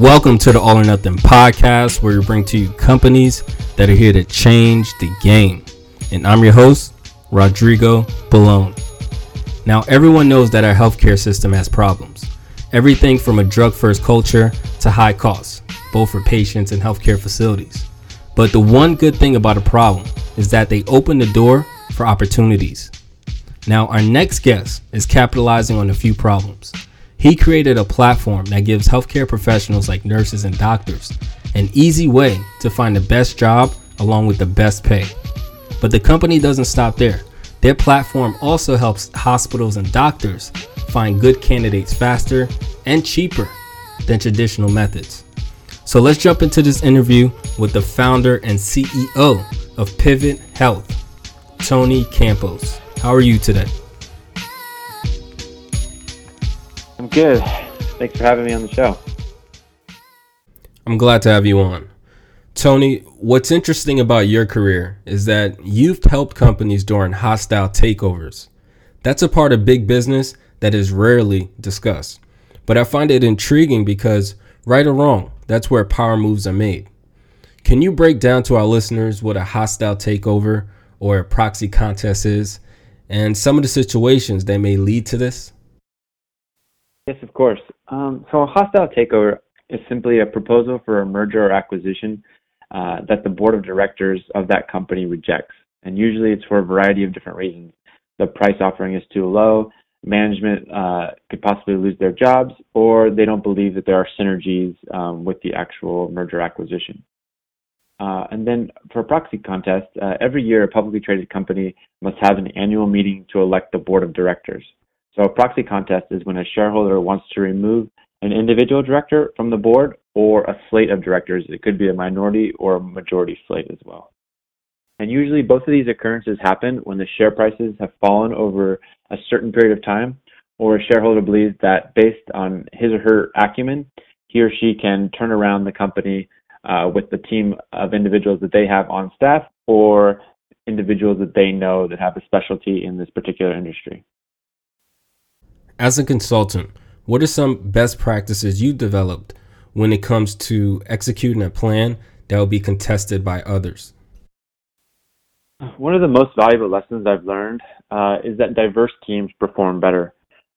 Welcome to the All or Nothing podcast, where we bring to you companies that are here to change the game. And I'm your host, Rodrigo Balone. Now, everyone knows that our healthcare system has problems. Everything from a drug first culture to high costs, both for patients and healthcare facilities. But the one good thing about a problem is that they open the door for opportunities. Now, our next guest is capitalizing on a few problems. He created a platform that gives healthcare professionals like nurses and doctors an easy way to find the best job along with the best pay. But the company doesn't stop there. Their platform also helps hospitals and doctors find good candidates faster and cheaper than traditional methods. So let's jump into this interview with the founder and CEO of Pivot Health, Tony Campos. How are you today? Good. Thanks for having me on the show. I'm glad to have you on. Tony, what's interesting about your career is that you've helped companies during hostile takeovers. That's a part of big business that is rarely discussed. But I find it intriguing because, right or wrong, that's where power moves are made. Can you break down to our listeners what a hostile takeover or a proxy contest is and some of the situations that may lead to this? Yes, of course. Um, so a hostile takeover is simply a proposal for a merger or acquisition uh, that the board of directors of that company rejects. And usually it's for a variety of different reasons. The price offering is too low, management uh, could possibly lose their jobs, or they don't believe that there are synergies um, with the actual merger acquisition. Uh, and then for a proxy contest, uh, every year a publicly traded company must have an annual meeting to elect the board of directors. So a proxy contest is when a shareholder wants to remove an individual director from the board or a slate of directors. It could be a minority or a majority slate as well. And usually both of these occurrences happen when the share prices have fallen over a certain period of time or a shareholder believes that based on his or her acumen, he or she can turn around the company uh, with the team of individuals that they have on staff or individuals that they know that have a specialty in this particular industry. As a consultant, what are some best practices you developed when it comes to executing a plan that will be contested by others? One of the most valuable lessons I've learned uh, is that diverse teams perform better.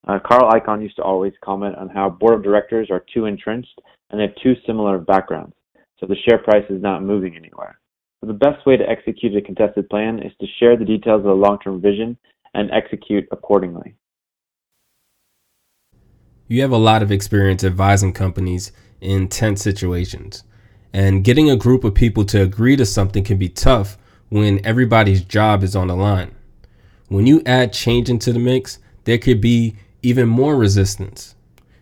Uh, Carl Icahn used to always comment on how board of directors are too entrenched and they have too similar backgrounds, so the share price is not moving anywhere. So the best way to execute a contested plan is to share the details of the long-term vision and execute accordingly. You have a lot of experience advising companies in tense situations. And getting a group of people to agree to something can be tough when everybody's job is on the line. When you add change into the mix, there could be even more resistance.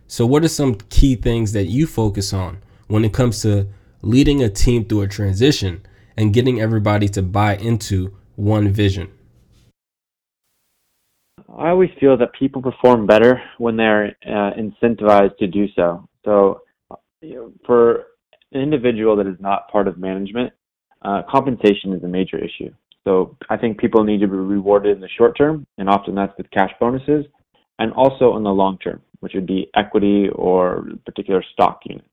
So, what are some key things that you focus on when it comes to leading a team through a transition and getting everybody to buy into one vision? I always feel that people perform better when they're uh, incentivized to do so. So, you know, for an individual that is not part of management, uh, compensation is a major issue. So, I think people need to be rewarded in the short term, and often that's with cash bonuses, and also in the long term, which would be equity or particular stock unit.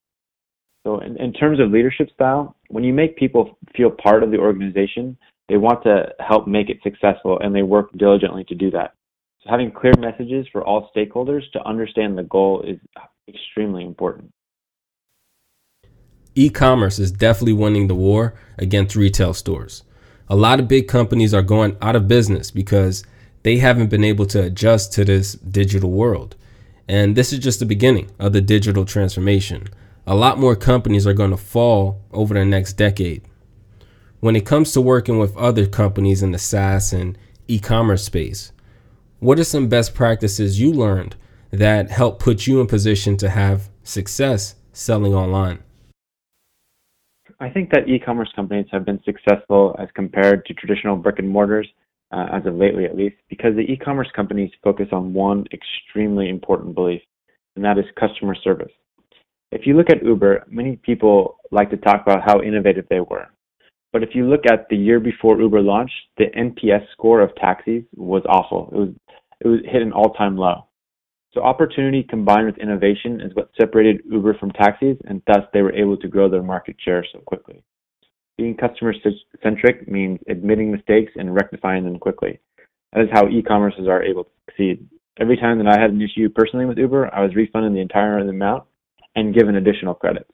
So, in, in terms of leadership style, when you make people feel part of the organization, they want to help make it successful and they work diligently to do that. So having clear messages for all stakeholders to understand the goal is extremely important. E-commerce is definitely winning the war against retail stores. A lot of big companies are going out of business because they haven't been able to adjust to this digital world. And this is just the beginning of the digital transformation. A lot more companies are going to fall over the next decade. When it comes to working with other companies in the SaaS and e commerce space, what are some best practices you learned that help put you in position to have success selling online? I think that e-commerce companies have been successful as compared to traditional brick and mortars, uh, as of lately at least, because the e-commerce companies focus on one extremely important belief, and that is customer service. If you look at Uber, many people like to talk about how innovative they were. But if you look at the year before Uber launched, the NPS score of taxis was awful. It was it was hit an all-time low. So opportunity combined with innovation is what separated Uber from taxis, and thus they were able to grow their market share so quickly. Being customer centric means admitting mistakes and rectifying them quickly. That is how e-commerces are able to succeed. Every time that I had an issue personally with Uber, I was refunded the entire amount and given additional credits.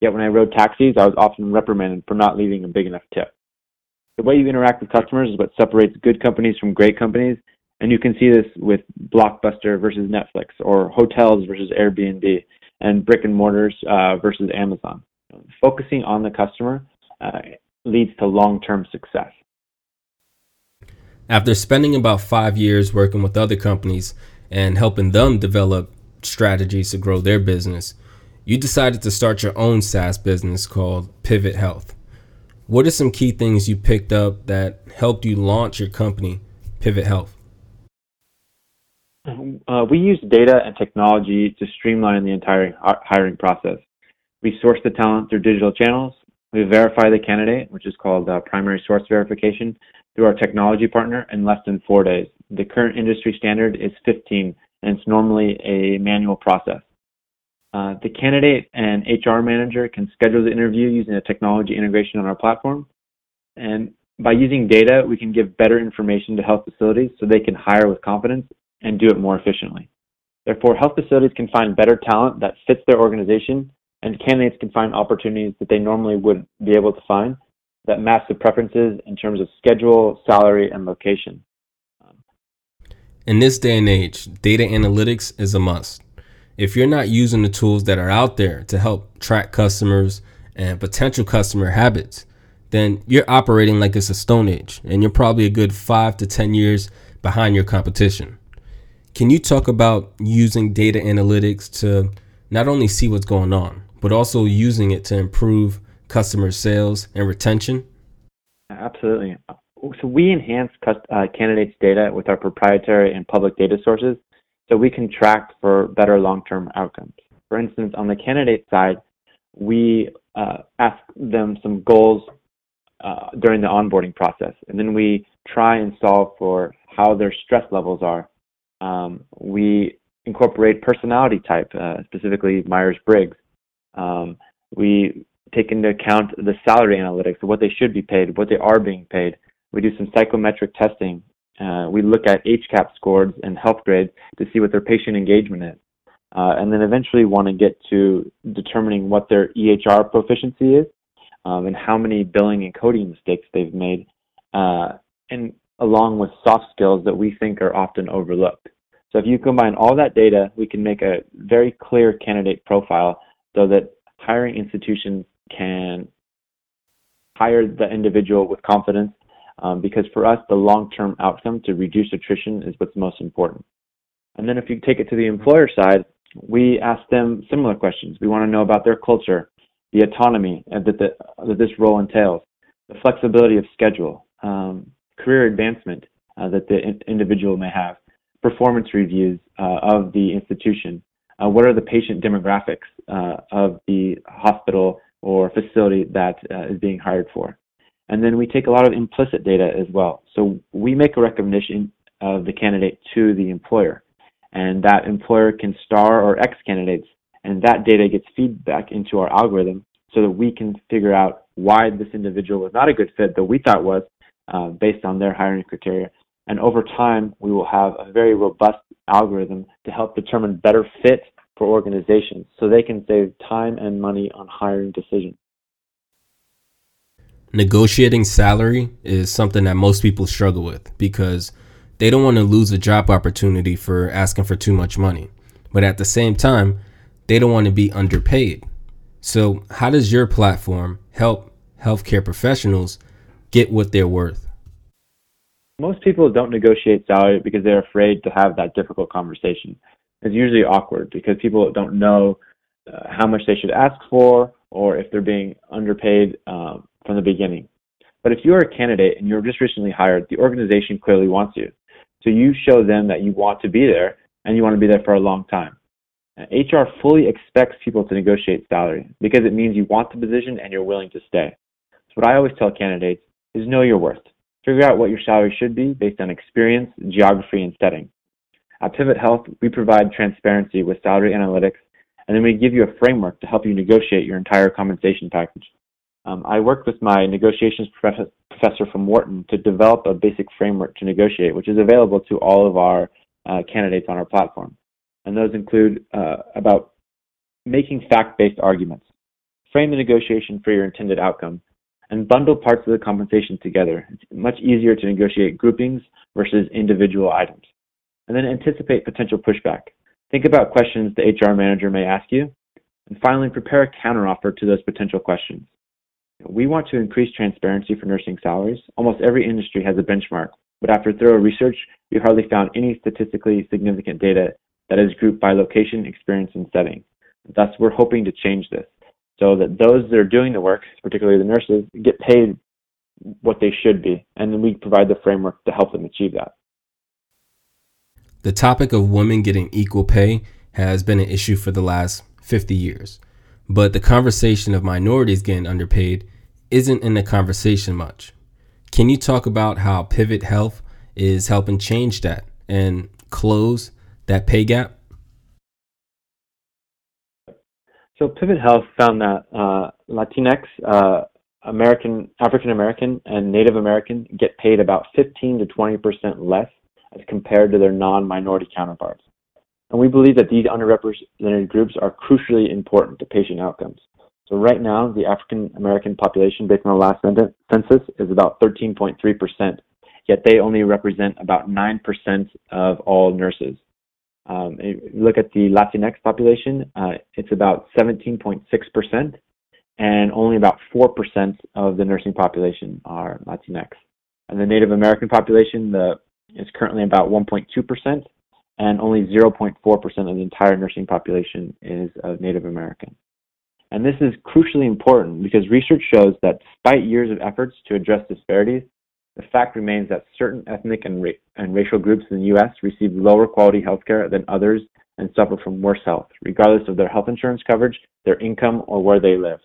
Yet when I rode taxis, I was often reprimanded for not leaving a big enough tip. The way you interact with customers is what separates good companies from great companies and you can see this with Blockbuster versus Netflix, or hotels versus Airbnb, and brick and mortars uh, versus Amazon. Focusing on the customer uh, leads to long term success. After spending about five years working with other companies and helping them develop strategies to grow their business, you decided to start your own SaaS business called Pivot Health. What are some key things you picked up that helped you launch your company, Pivot Health? Uh, we use data and technology to streamline the entire hiring process. We source the talent through digital channels. We verify the candidate, which is called uh, primary source verification, through our technology partner in less than four days. The current industry standard is 15, and it's normally a manual process. Uh, the candidate and HR manager can schedule the interview using a technology integration on our platform. And by using data, we can give better information to health facilities so they can hire with confidence and do it more efficiently. Therefore, health facilities can find better talent that fits their organization, and candidates can find opportunities that they normally wouldn't be able to find that match the preferences in terms of schedule, salary, and location. In this day and age, data analytics is a must. If you're not using the tools that are out there to help track customers and potential customer habits, then you're operating like it's a stone age and you're probably a good five to 10 years behind your competition. Can you talk about using data analytics to not only see what's going on, but also using it to improve customer sales and retention? Absolutely. So we enhance uh, candidates' data with our proprietary and public data sources so we can track for better long-term outcomes. For instance, on the candidate side, we uh, ask them some goals uh, during the onboarding process, and then we try and solve for how their stress levels are um, we incorporate personality type, uh, specifically Myers Briggs. Um, we take into account the salary analytics, what they should be paid, what they are being paid. We do some psychometric testing. Uh, we look at HCAHPS scores and health grades to see what their patient engagement is. Uh, and then eventually want to get to determining what their EHR proficiency is um, and how many billing and coding mistakes they've made. Uh, and along with soft skills that we think are often overlooked. So if you combine all that data, we can make a very clear candidate profile so that hiring institutions can hire the individual with confidence um, because for us, the long-term outcome to reduce attrition is what's most important. And then if you take it to the employer side, we ask them similar questions. We want to know about their culture, the autonomy that, the, that this role entails, the flexibility of schedule, um, career advancement uh, that the in- individual may have, performance reviews uh, of the institution, uh, what are the patient demographics uh, of the hospital or facility that uh, is being hired for. And then we take a lot of implicit data as well. So we make a recommendation of the candidate to the employer, and that employer can star or X candidates, and that data gets feedback into our algorithm so that we can figure out why this individual was not a good fit that we thought was, uh, based on their hiring criteria. And over time, we will have a very robust algorithm to help determine better fit for organizations so they can save time and money on hiring decisions. Negotiating salary is something that most people struggle with because they don't want to lose a job opportunity for asking for too much money. But at the same time, they don't want to be underpaid. So, how does your platform help healthcare professionals get what they're worth? Most people don't negotiate salary because they're afraid to have that difficult conversation. It's usually awkward because people don't know uh, how much they should ask for or if they're being underpaid um, from the beginning. But if you're a candidate and you're just recently hired, the organization clearly wants you. So you show them that you want to be there and you want to be there for a long time. HR fully expects people to negotiate salary because it means you want the position and you're willing to stay. So what I always tell candidates is know your worth. Figure out what your salary should be based on experience, geography, and setting. At Pivot Health, we provide transparency with salary analytics, and then we give you a framework to help you negotiate your entire compensation package. Um, I worked with my negotiations professor from Wharton to develop a basic framework to negotiate, which is available to all of our uh, candidates on our platform. And those include uh, about making fact-based arguments, frame the negotiation for your intended outcome, and bundle parts of the compensation together. It's much easier to negotiate groupings versus individual items. And then anticipate potential pushback. Think about questions the HR manager may ask you. And finally, prepare a counteroffer to those potential questions. We want to increase transparency for nursing salaries. Almost every industry has a benchmark, but after thorough research, we hardly found any statistically significant data that is grouped by location, experience, and setting. Thus, we're hoping to change this so that those that are doing the work, particularly the nurses, get paid what they should be, and then we provide the framework to help them achieve that. The topic of women getting equal pay has been an issue for the last 50 years, but the conversation of minorities getting underpaid isn't in the conversation much. Can you talk about how Pivot Health is helping change that and close that pay gap? So Pivot Health found that uh, Latinx, uh, American, African American, and Native American get paid about 15 to 20 percent less as compared to their non-minority counterparts. And we believe that these underrepresented groups are crucially important to patient outcomes. So right now, the African American population, based on the last census, is about 13.3 percent. Yet they only represent about 9 percent of all nurses. Um, if you look at the Latinx population, uh, it's about 17.6%, and only about 4% of the nursing population are Latinx. And the Native American population the, is currently about 1.2%, and only 0.4% of the entire nursing population is Native American. And this is crucially important because research shows that despite years of efforts to address disparities, the fact remains that certain ethnic and, ra- and racial groups in the U.S. receive lower quality health care than others and suffer from worse health, regardless of their health insurance coverage, their income, or where they live.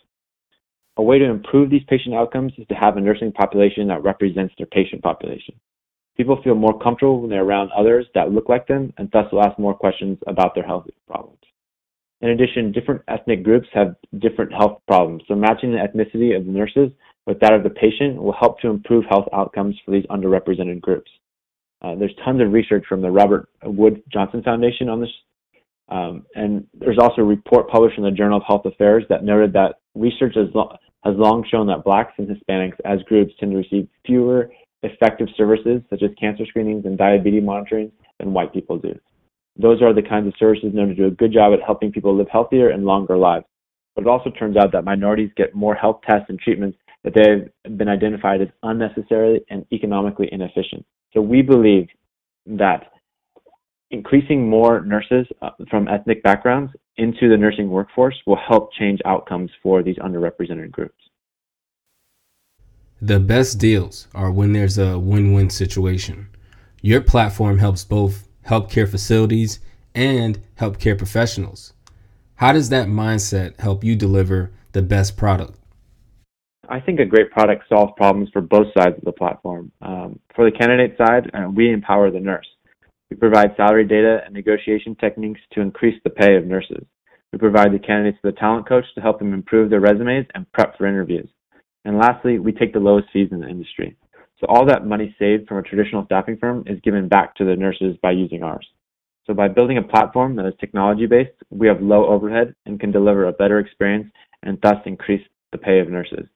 A way to improve these patient outcomes is to have a nursing population that represents their patient population. People feel more comfortable when they're around others that look like them and thus will ask more questions about their health problems. In addition, different ethnic groups have different health problems, so matching the ethnicity of the nurses with that of the patient will help to improve health outcomes for these underrepresented groups. Uh, there's tons of research from the Robert Wood Johnson Foundation on this. Um, and there's also a report published in the Journal of Health Affairs that noted that research has, lo- has long shown that blacks and Hispanics as groups tend to receive fewer effective services such as cancer screenings and diabetes monitoring than white people do. Those are the kinds of services known to do a good job at helping people live healthier and longer lives. But it also turns out that minorities get more health tests and treatments that they've been identified as unnecessary and economically inefficient. So we believe that increasing more nurses uh, from ethnic backgrounds into the nursing workforce will help change outcomes for these underrepresented groups. The best deals are when there's a win win situation. Your platform helps both healthcare facilities and healthcare professionals. How does that mindset help you deliver the best product? I think a great product solves problems for both sides of the platform. Um, for the candidate side, uh, we empower the nurse. We provide salary data and negotiation techniques to increase the pay of nurses. We provide the candidates with a talent coach to help them improve their resumes and prep for interviews. And lastly, we take the lowest fees in the industry. So all that money saved from a traditional staffing firm is given back to the nurses by using ours. So by building a platform that is technology based, we have low overhead and can deliver a better experience and thus increase the pay of nurses.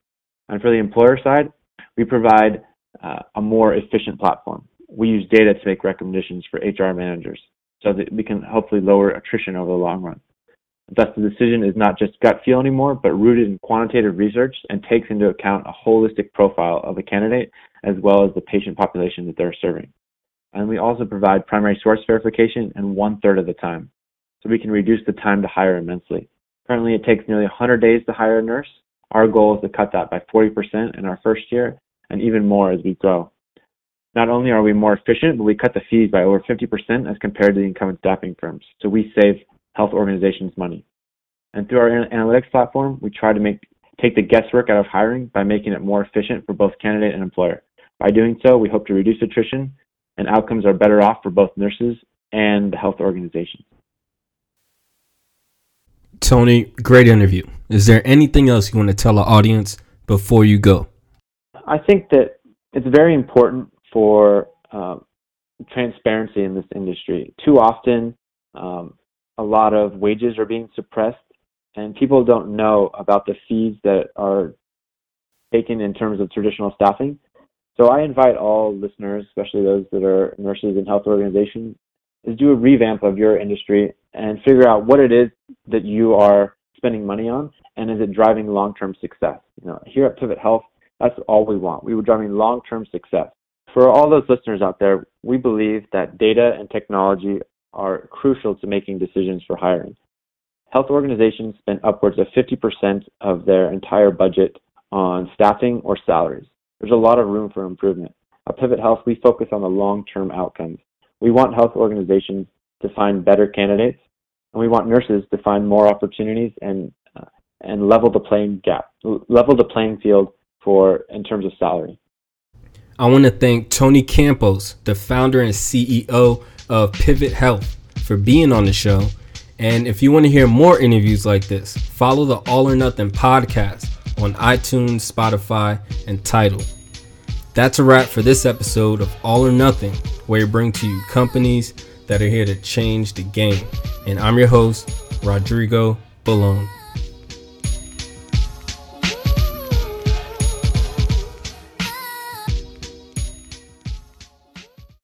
And for the employer side, we provide uh, a more efficient platform. We use data to make recommendations for HR managers so that we can hopefully lower attrition over the long run. Thus, the decision is not just gut feel anymore, but rooted in quantitative research and takes into account a holistic profile of a candidate as well as the patient population that they're serving. And we also provide primary source verification in one third of the time, so we can reduce the time to hire immensely. Currently, it takes nearly 100 days to hire a nurse, our goal is to cut that by 40% in our first year and even more as we grow. Not only are we more efficient, but we cut the fees by over 50% as compared to the incumbent staffing firms. So we save health organizations money. And through our analytics platform, we try to make take the guesswork out of hiring by making it more efficient for both candidate and employer. By doing so, we hope to reduce attrition and outcomes are better off for both nurses and the health organizations. Tony, great interview. Is there anything else you want to tell our audience before you go? I think that it's very important for um, transparency in this industry. Too often, um, a lot of wages are being suppressed, and people don't know about the fees that are taken in terms of traditional staffing. So I invite all listeners, especially those that are nurses and health organizations, is do a revamp of your industry and figure out what it is that you are spending money on and is it driving long-term success. You know, here at Pivot Health, that's all we want. We were driving long-term success. For all those listeners out there, we believe that data and technology are crucial to making decisions for hiring. Health organizations spend upwards of 50% of their entire budget on staffing or salaries. There's a lot of room for improvement. At Pivot Health, we focus on the long-term outcomes. We want health organizations to find better candidates, and we want nurses to find more opportunities and uh, and level the playing gap, level the playing field for in terms of salary. I want to thank Tony Campos, the founder and CEO of Pivot Health, for being on the show. And if you want to hear more interviews like this, follow the All or Nothing podcast on iTunes, Spotify, and Tidal. That's a wrap for this episode of All or Nothing, where we bring to you companies that are here to change the game. And I'm your host, Rodrigo Balone.